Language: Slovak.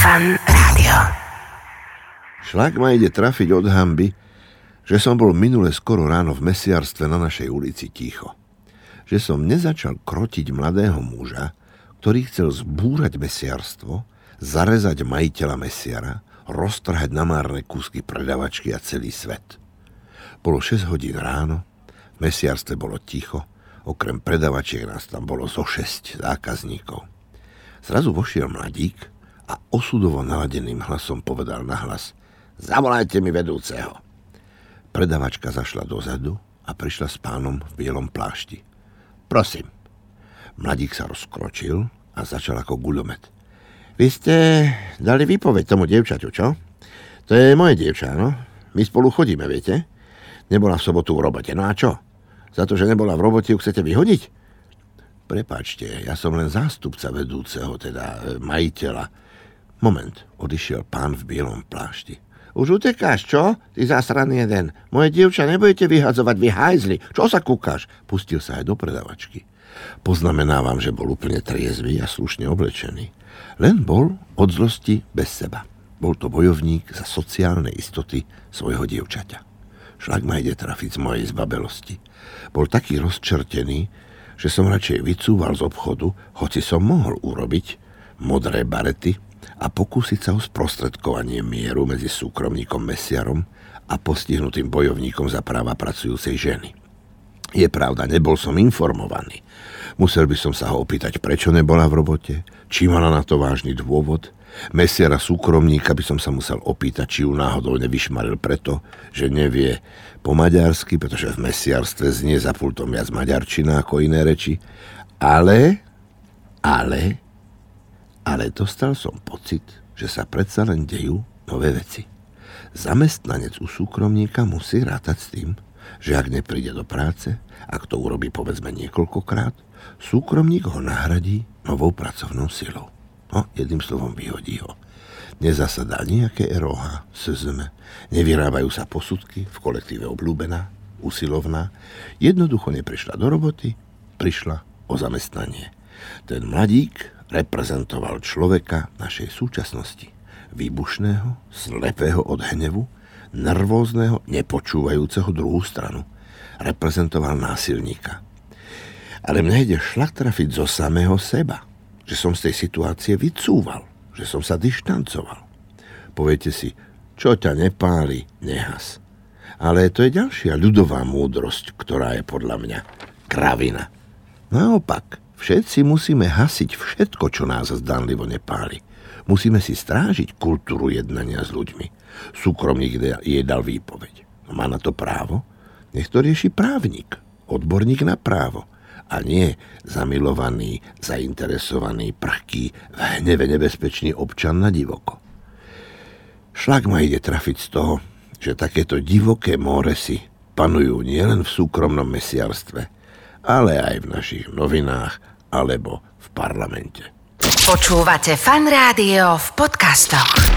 Fan Rádio. Šlak ma ide trafiť od hamby, že som bol minule skoro ráno v mesiarstve na našej ulici ticho. Že som nezačal krotiť mladého muža, ktorý chcel zbúrať mesiarstvo, zarezať majiteľa mesiara, roztrhať na márne kúsky predavačky a celý svet. Bolo 6 hodín ráno, v mesiarstve bolo ticho, okrem predavačiek nás tam bolo zo 6 zákazníkov. Zrazu vošiel mladík a osudovo naladeným hlasom povedal na hlas Zavolajte mi vedúceho. Predavačka zašla dozadu a prišla s pánom v bielom plášti. Prosím. Mladík sa rozkročil a začal ako guľomet. Vy ste dali výpoveď tomu dievčaťu, čo? To je moje dievča, no? My spolu chodíme, viete? Nebola v sobotu v robote. No a čo? Za to, že nebola v robote, ju chcete vyhodiť? Prepačte, ja som len zástupca vedúceho, teda e, majiteľa. Moment, odišiel pán v bielom plášti. Už utekáš, čo? Ty zasraný jeden. Moje dievča nebudete vyhadzovať, vy hajzli. Čo sa kúkaš? Pustil sa aj do predavačky. Poznamenávam, že bol úplne triezvy a slušne oblečený. Len bol od zlosti bez seba. Bol to bojovník za sociálne istoty svojho dievčaťa. Šlak ma ide trafiť z mojej zbabelosti. Bol taký rozčertený, že som radšej vycúval z obchodu, hoci som mohol urobiť modré barety a pokúsiť sa o sprostredkovanie mieru medzi súkromníkom Mesiarom a postihnutým bojovníkom za práva pracujúcej ženy. Je pravda, nebol som informovaný. Musel by som sa ho opýtať, prečo nebola v robote, či mala na to vážny dôvod. Mesiara súkromníka by som sa musel opýtať, či ju náhodou nevyšmaril preto, že nevie po maďarsky, pretože v mesiarstve znie za pultom viac maďarčina ako iné reči. Ale, ale, ale dostal som pocit, že sa predsa len dejú nové veci. Zamestnanec u súkromníka musí rátať s tým, že ak nepríde do práce, ak to urobí povedzme niekoľkokrát, súkromník ho nahradí novou pracovnou silou. No, jedným slovom vyhodí ho. Nezasadá nejaké eroha, SZM, nevyrábajú sa posudky v kolektíve obľúbená, usilovná, jednoducho neprišla do roboty, prišla o zamestnanie. Ten mladík reprezentoval človeka našej súčasnosti. Výbušného, slepého od hnevu, nervózneho, nepočúvajúceho druhú stranu. Reprezentoval násilníka. Ale mne ide šlak trafiť zo samého seba, že som z tej situácie vycúval, že som sa dištancoval. Poviete si, čo ťa nepáli, nehas. Ale to je ďalšia ľudová múdrosť, ktorá je podľa mňa kravina. Naopak, všetci musíme hasiť všetko, čo nás zdanlivo nepáli. Musíme si strážiť kultúru jednania s ľuďmi. Súkromník jej dal výpoveď. Má na to právo? Nech to rieši právnik, odborník na právo a nie zamilovaný, zainteresovaný, prchký, v hneve nebezpečný občan na divoko. Šlak ma ide trafiť z toho, že takéto divoké moresy panujú nielen v súkromnom mesiarstve, ale aj v našich novinách alebo v parlamente. Počúvate fan rádio v podcastoch.